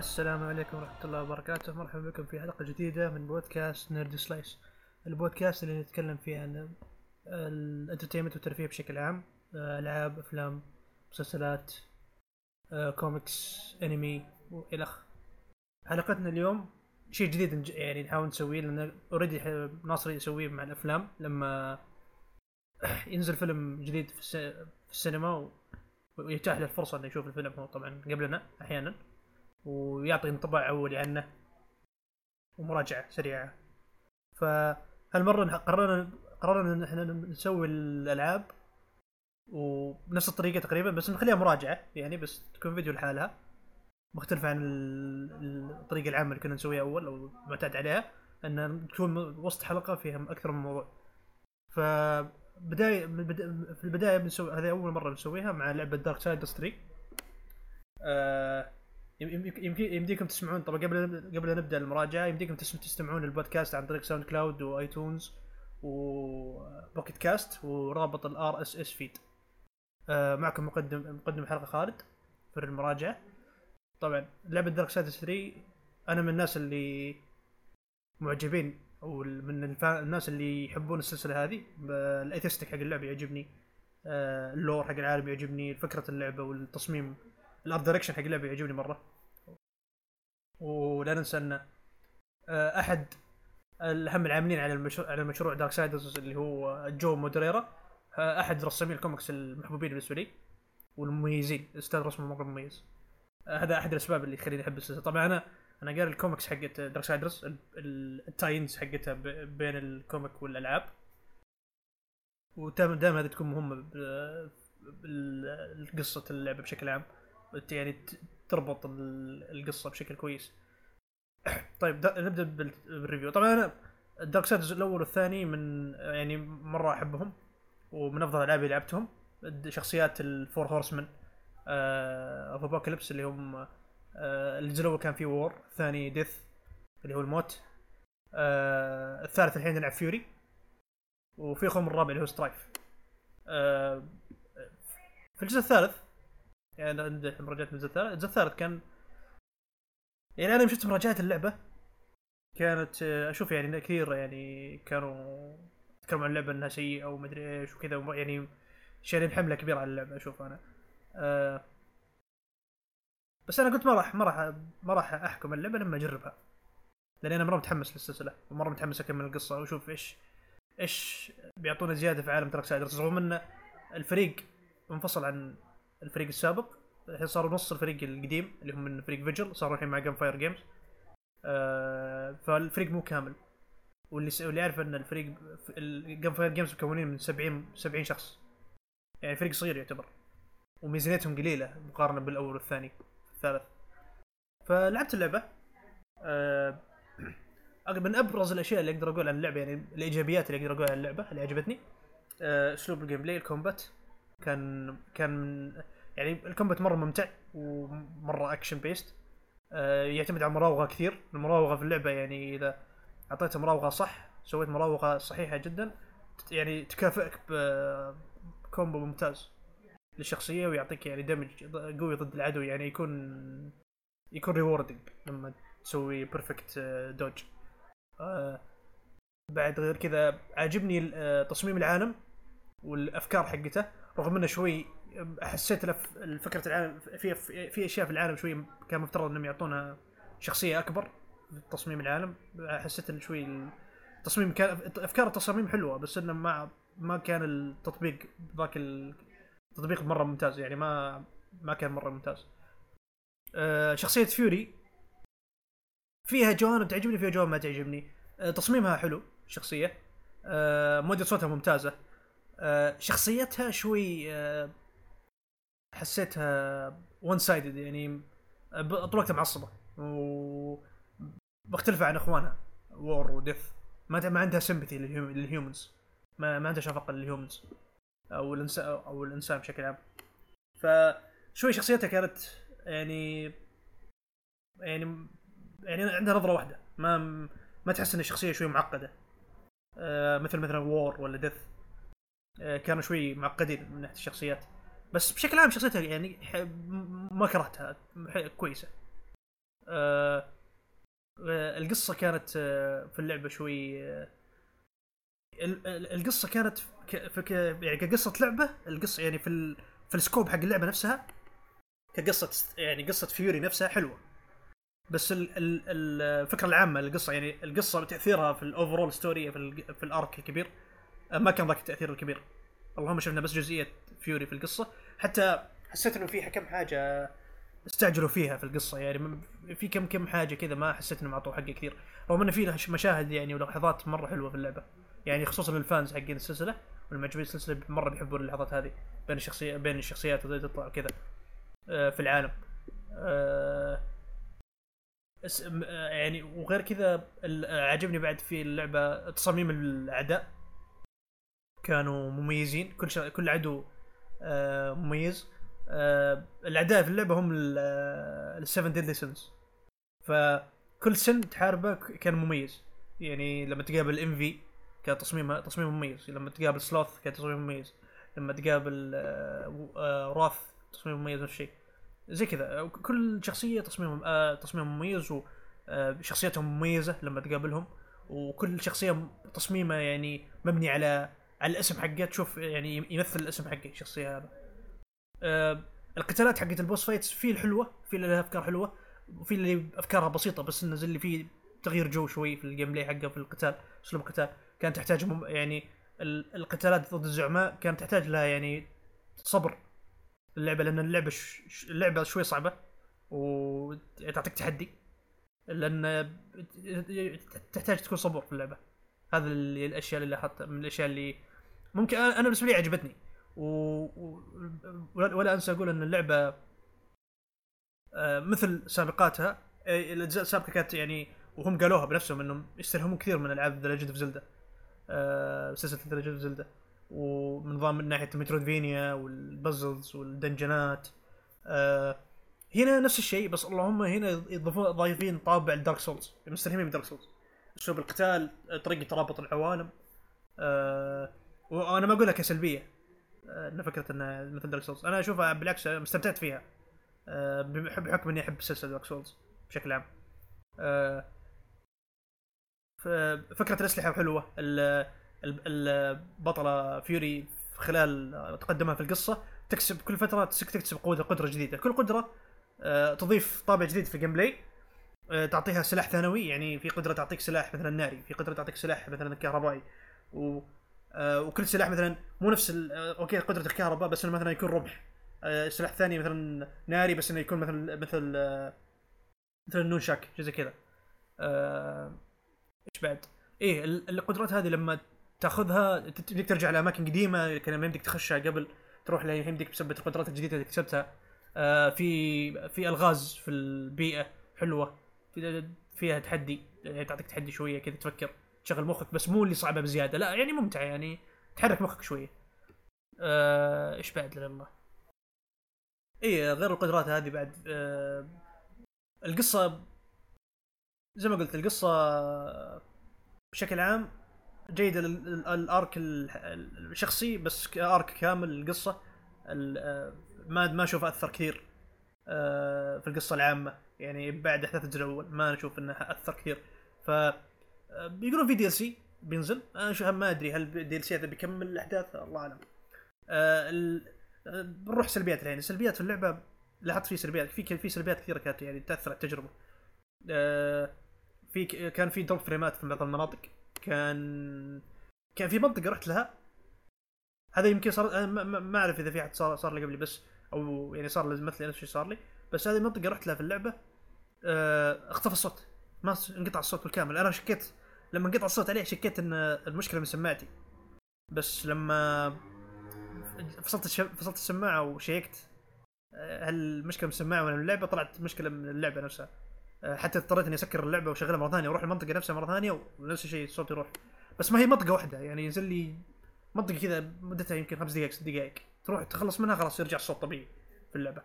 السلام عليكم ورحمة الله وبركاته. مرحبا بكم في حلقة جديدة من بودكاست Nerd Slice. البودكاست اللي نتكلم فيه عن ال entertainment والترفيه بشكل عام آه، ألعاب أفلام مسلسلات آه، كوميكس أنمي وإلخ حلقتنا اليوم شيء جديد يعني نحاول نسويه لأن already ناصر يسويه مع الأفلام. لما ينزل فيلم جديد في, الس... في السينما. ويتاح له الفرصة إنه يشوف الفيلم هو طبعا قبلنا أحيانا. ويعطي انطباع اولي عنه. ومراجعة سريعة. فهالمرة نح- قررنا قررنا إن إحنا نسوي الألعاب. وبنفس الطريقة تقريبا بس نخليها مراجعة يعني بس تكون فيديو لحالها. مختلفة عن ال- الطريقة العامة اللي كنا نسويها أول أو معتاد عليها إن تكون وسط حلقة فيها أكثر من موضوع. ف بداية في البداية بنسوي هذه أول مرة بنسويها مع لعبة Darksiders 3 آه يمديكم تسمعون طبعا قبل قبل نبدأ المراجعة يمديكم تستمعون البودكاست عن طريق SoundCloud و iTunes و Pocket Casts ورابط ال RSS feed. آه معكم مقدم مقدم الحلقة خالد في المراجعة. طبعا لعبة Darksiders 3 أنا من الناس اللي معجبين أو من. الناس اللي يحبون السلسلة هذه. ال aesthetic حق اللعبة يعجبني. آه، ال lore حق العالم يعجبني فكرة اللعبة والتصميم ال art direction حق اللعبة يعجبني مرة. ولا ننسى أن آه، أحد الأهم العاملين على المشروع على مشروع Darksiders اللي هو Joe Madureira آه، أحد رسامي الكوميكس المحبوبين بالنسبة لي والمميزين. style رسمه مرة مميز. آه، هذا أحد الأسباب اللي يخليني أحب السلسلة. طبعا أنا أنا قاري الكوميكس حقت Darksiders ال tie-ins حقتها بين ال comic والألعاب. ودائما دائما هذه تكون مهمة ب- بال- قصه اللعبة بشكل عام. يعني تربط ال- القصة بشكل كويس. طيب دا نبدأ بال- بال review. طبعا أنا ال Darksiders الأول والثاني من يعني مرة أحبهم ومن أفضل الالعاب اللي لعبتهم. شخصيات ال Four Horsemen of Apocalypse اللي هم آه، الجزء الأول كان فيه War الثاني Death اللي هو الموت آه، الثالث الحين نلعب Fury وفي اخوهم الرابع اللي هو Strife آه، في الجزء الثالث يعني مراجعة الجزء الثالث الجزء الثالث كان يعني أنا شفت مراجعات اللعبة. كانت آه، أشوف يعني كثير يعني كانوا يتكلموا عن اللعبة إنها سيئة أو مدري إيش وكذا يعني شايلين حملة كبيرة على اللعبة أشوف أنا. آه بس أنا قلت ما راح ما راح ما راح أحكم اللعبة لما أجربها. لأن أنا مرة متحمس للسلسلة ومرة متحمس أكمل القصة وأشوف إيش إيش بيعطونا زيادة في عالم Darksiders. رغم إن الفريق منفصل عن الفريق السابق. الحين صاروا نص الفريق القديم اللي هم من فريق Vigil صاروا الحين مع Gunfire Games فالفريق مو كامل. واللي س... واللي يعرف إن الفريق ال Gunfire Games مكونين من 70 70 شخص. يعني فريق صغير يعتبر. وميزانيتهم قليلة مقارنة بالأول والثاني الثالث. فلعبت اللعبة. آه من أبرز الأشياء اللي أقدر أقول عن اللعبة يعني الإيجابيات اللي أقدر أقول عن اللعبة اللي عجبتني آه، أسلوب ال gameplay ال combat. كان كان يعني ال combat مرة ممتع ومرة action based آه، يعتمد على المراوغه كثير. المراوغة في اللعبة يعني إذا اعطيتها مراوغة صح سويت مراوغة صحيحة جدا يعني تكافئك ب combo ممتاز للشخصية ويعطيك يعني damage قوي ضد العدو. يعني يكون يكون rewarding لما تسوي perfect dodge آه بعد غير كذا عاجبني آه، تصميم العالم. والأفكار حقته رغم إنه شوي حسيت الف- فكرة العالم في في أشياء في العالم شوي كان مفترض إنهم يعطونها شخصية أكبر في تصميم العالم. حسيت انه شوي التصميم كان أفكار التصاميم حلوة بس إنه ما ما كان التطبيق ذاك التطبيق مرة ممتاز يعني ما ما كان مرة ممتاز. آه، شخصية فيوري. فيها جوانب تعجبني فيها جوانب ما تعجبني. آه، تصميمها حلو شخصية. آه، مؤدية صوتها ممتازة. آه، شخصيتها شوي آه، حسيتها one-sided يعني آه، طول الوقت معصبة. و مختلفه عن اخوانها War و Death ما ما عندها sympathy لل humans ما ما عندها شفقة لل humans أو الانسان أو الإنسان بشكل عام. فشوي شخصيتها كانت يعني يعني يعني عندها نظرة واحدة. ما ما تحس إن الشخصية شوي معقدة. آه مثل مثلا وور ولا ديث آه كانوا شوي معقدين من ناحية الشخصيات بس بشكل عام شخصيتها يعني ما كرهتها كويسة آه آه، القصة كانت آه، في اللعبة شوي آه، ال- ال- القصة كانت في يعني كقصة لعبة القصة يعني في. في ال scope حق اللعبة نفسها كقصة يعني قصة Fury نفسها حلوة بس ال... ال... ال- الفكرة العامة للقصة يعني القصة تأثيرها في ال overall story في. في ال arc الكبير آه، ما كان ذاك التأثير الكبير. اللهم شفنا بس جزئية Fury في القصة. حتى حسيت إنه فيها كم حاجة استعجلوا فيها في القصة يعني في كم كم حاجة كذا ما حسيت إنهم اعطوه حقه كثير. رغم إنه في مشاهد يعني ولحظات مرة حلوة في اللعبة. يعني خصوصا للفانز حقين السلسلة والمعجبين السلسلة مرة بيحبون اللحظات هذه. بين الشخصيه بين الشخصيات وزي تطلع كذا. آه، في العالم. آه، آه، يعني وغير كذا عجبني بعد في اللعبة تصاميم الأعداء. كانوا مميزين كل شا... كل عدو آه، مميز. آه، الاعداء في اللعبة هم السفن ديدلي سنز فكل سن تحاربه كان مميز. يعني لما تقابل Envy كان تصميمه تصميم مميز. لما تقابل Sloth كان تصميم مميز. لما تقابل آه، و- آه، Wrath تصميم مميز نفس الشيء. زي كذا. كل شخصية تصميم آه، تصميم مميز وشخصيتهم مميزة لما تقابلهم. وكل شخصية م- تصميمه يعني مبني على على الاسم حقه تشوف يعني يمثل الاسم حقه الشخصية هذا. آه، القتالات حقت ال boss fights في الحلوة في لها افكار حلوة وفي اللي أفكارها بسيطة بس إنه اللي فيه تغيير جو شوي في ال gameplay حقه في القتال أسلوب القتال. كانت تحتاج مم- يعني ال- القتالات ضد الزعماء كانت تحتاج لها يعني صبر. اللعبة لأن اللعبة ش... اللعبة شوي صعبة وتعطيك تحدي. لأن تحتاج تكون صبور في اللعبة. هذا الأشياء اللي لاحظتها من الأشياء اللي ممكن أنا بالنسبة لي عجبتني. و... ولا أنسى أقول إن اللعبة آه، مثل سابقاتها الأجزاء السابقة كانت يعني وهم قالوها بنفسهم إنهم يستلهمون كثير من ألعاب The Legend of Zelda سلسله The Legend of Zelda ومن نظام من ناحية المترويدفينيا والبازلز والدنجنات. آه، هنا نفس الشيء بس اللهم هنا يضيفون ضايفين طابع ال Dark Souls مستلهمين من Dark Souls أسلوب القتال طريقة ترابط العوالم. آه، وأنا ما اقولها كسلبيه آه، ان فكرة انها مثل Dark Souls أنا أشوفها بالعكس استمتعت فيها. آه، بحكم إني أحب سلسلة Dark Souls بشكل عام. آه، فكرة الأسلحة حلوة. ال- ال- البطله Fury خلال تقدمها في القصة تكسب كل فترة تكتسب قوه قدرة جديدة. كل قدرة آه، تضيف طابع جديد في ال gameplay آه، تعطيها سلاح ثانوي. يعني في قدرة تعطيك سلاح مثلا ناري في قدرة تعطيك سلاح مثلا كهربائي. و آه، وكل سلاح مثلا مو نفس آه، okay قدرة الكهرباء بس إنه مثلا يكون رمح آه، سلاح ثاني مثلا ناري بس إنه يكون مثلا مثل آه، مثل ال nunchuck شيء زي كذا. آه، إيش بعد؟ إيه ال- القدرات هذه لما تأخذها ت- تبيك ترجع لأماكن قديمة كان ما يمديك تخشها قبل تروح لها يمديك بسبب القدرات الجديدة اللي اكتسبتها. آه في في ألغاز في البيئة حلوة في فيها تحدي يعني تعطيك تحدي شوية كذا تفكر. تشغل مخك بس مو اللي صعبة بزيادة. لا يعني ممتعه يعني. تحرك مخك شوية آه، إيش بعد لله؟ إيه غير القدرات هذه بعد. آه القصة زي ما قلت القصة بشكل عام جيدة الارك ال- ال- الشخصي بس كأرك كامل القصة. ال- آه، ما ما أشوف أثر كثير آه، في القصة العامة. يعني بعد أحداث الجزء الأول ما أشوف إنه أثر كثير. ف بيقولون في DLC بينزل. أنا شو ما أدري. هل ال DLC هذا بيكمل الأحداث؟ الله أعلم. آه، ال- آه، بنروح سلبيات الحين. السلبيات في اللعبة لاحظت في سلبيات. في في سلبيات كثيرة كانت يعني تاثر على التجربة آه، في كان في drop frameات في بعض المناطق. كان كان في منطقة رحت لها. هذا يمكن صار أنا ما- أعرف إذا في أحد صار صار لي قبلي بس أو يعني صار لي مثلي نفس الشيء صار لي. بس هذه المنطقة رحت لها في اللعبة. آه، اختفى الصوت. ما انقطع الصوت بالكامل. أنا شكيت لما انقطع الصوت عليه شكيت إن المشكلة من سماعتي. بس لما فصلت الش... فصلت السماعة وشيكت آه، هل المشكلة من السماعه ولا من اللعبة طلعت مشكلة من اللعبة نفسها. آه، حتى اضطريت إني أسكر اللعبة وأشغلها مرة ثانية وأروح المنطقة نفسها مرة ثانية ونفس الشيء الصوت يروح. بس ما هي منطقة واحدة يعني ينزل لي منطقة كذا مدتها يمكن خمس دقائق ست دقائق. تروح تخلص منها خلاص يرجع الصوت طبيعي في اللعبة.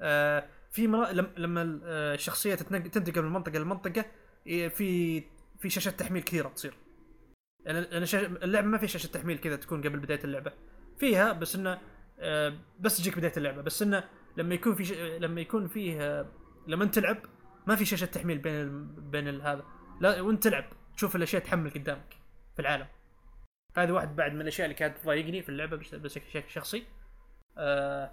آه في مرا... لم... لما الشخصية. تنتقل من منطقة لمنطقة في في شاشات تحميل كثيرة تصير. يعني لأن شاش... اللعبة ما في شاشة تحميل كذا تكون قبل بداية اللعبة. فيها بس إنه آه، بس تجيك بداية اللعبة. بس إنه لما يكون في ش... لما يكون فيه آه، لما أنت تلعب ما في شاشة تحميل بين ال... بين ال- هذا. لا وأنت تلعب تشوف الأشياء تحمل قدامك في العالم. هذه واحد بعد من الأشياء اللي كانت تضايقني في اللعبة بش- بشكل شخصي. آه...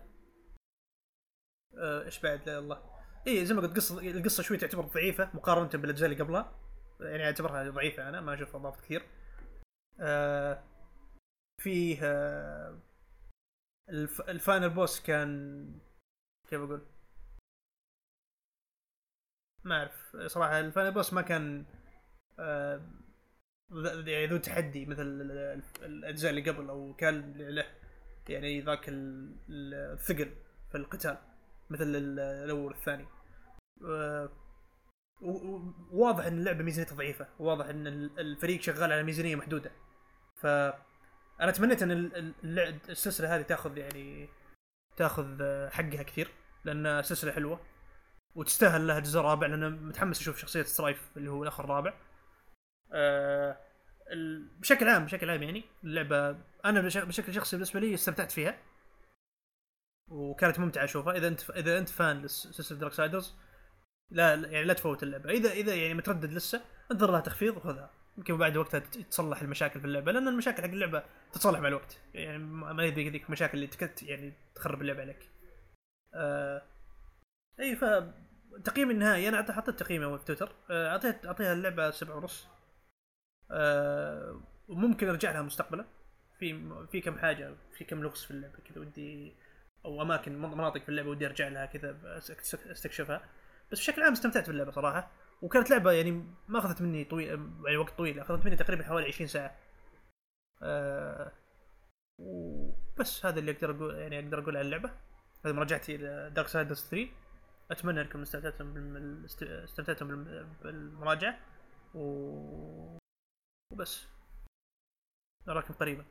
آه... إيش بعد؟ لا الله إيه زي ما قلت قصه القصة شوي تعتبر ضعيفة مقارنة بالأجزاء اللي قبلها. يعني اعتبرها ضعيفة أنا ما أشوف اضافت كثير. آه... فيه آه... الف... ال final boss كان كيف أقول؟ ما أعرف صراحة الفاينل بوس ما كان آه... يعني ذو تحدي مثل ال- ال- الأجزاء اللي قبل أو كان له يعني ذاك ال- ال- الثقل في القتال مثل ال- الأول والثاني. آه، وواضح إن اللعبة ميزانيتها ضعيفة. وواضح إن ال- الفريق شغال على ميزانية محدودة. ف أنا تمنيت إن السلسلة هذه تاخذ يعني تاخذ آه، حقها كثير لأن سلسله حلوة وتستاهل لها جزء رابع لأن متحمس أشوف شخصية Strife اللي هو الأخ الرابع. آه، بشكل عام بشكل عام يعني اللعبة أنا بش- بشكل شخصي بالنسبة لي استمتعت فيها وكانت ممتعة أشوفها. إذا أنت إذا أنت fan لسلسله Darksiders لا يعني لا تفوت اللعبة. إذا إذا يعني متردد لسه انتظر لها تخفيض وخذها. يمكن بعد وقتها تت- تصلح المشاكل في اللعبة لأن المشاكل حق اللعبة تتصلح مع الوقت. يعني ما هي ذيك المشاكل اللي تكت يعني تخرب اللعبة عليك. آه أي ف تقييم النهائي أنا حطيت تقييمه في تويتر. آه، اعطيت أعطيها اللعبة سبعة ونص. آه وممكن أرجع لها مستقبلا. في في كم حاجة في كم لغز في اللعبة كذا ودي أو أماكن مناطق في اللعبة ودي أرجع لها كذا أستكشفها. بس بشكل عام استمتعت باللعبة صراحة. وكانت لعبة يعني ما أخذت مني طويل يعني وقت طويل أخذت مني تقريبا حوالي 20 ساعة. آه وبس هذا اللي أقدر أقول يعني أقدر أقول عن اللعبة. هذه مراجعتي لدارك سايدرز 3 أتمنى أنكم استمتعتم استمتعتم بالم- بالمراجعة. و... وبس. نراكم قريبا.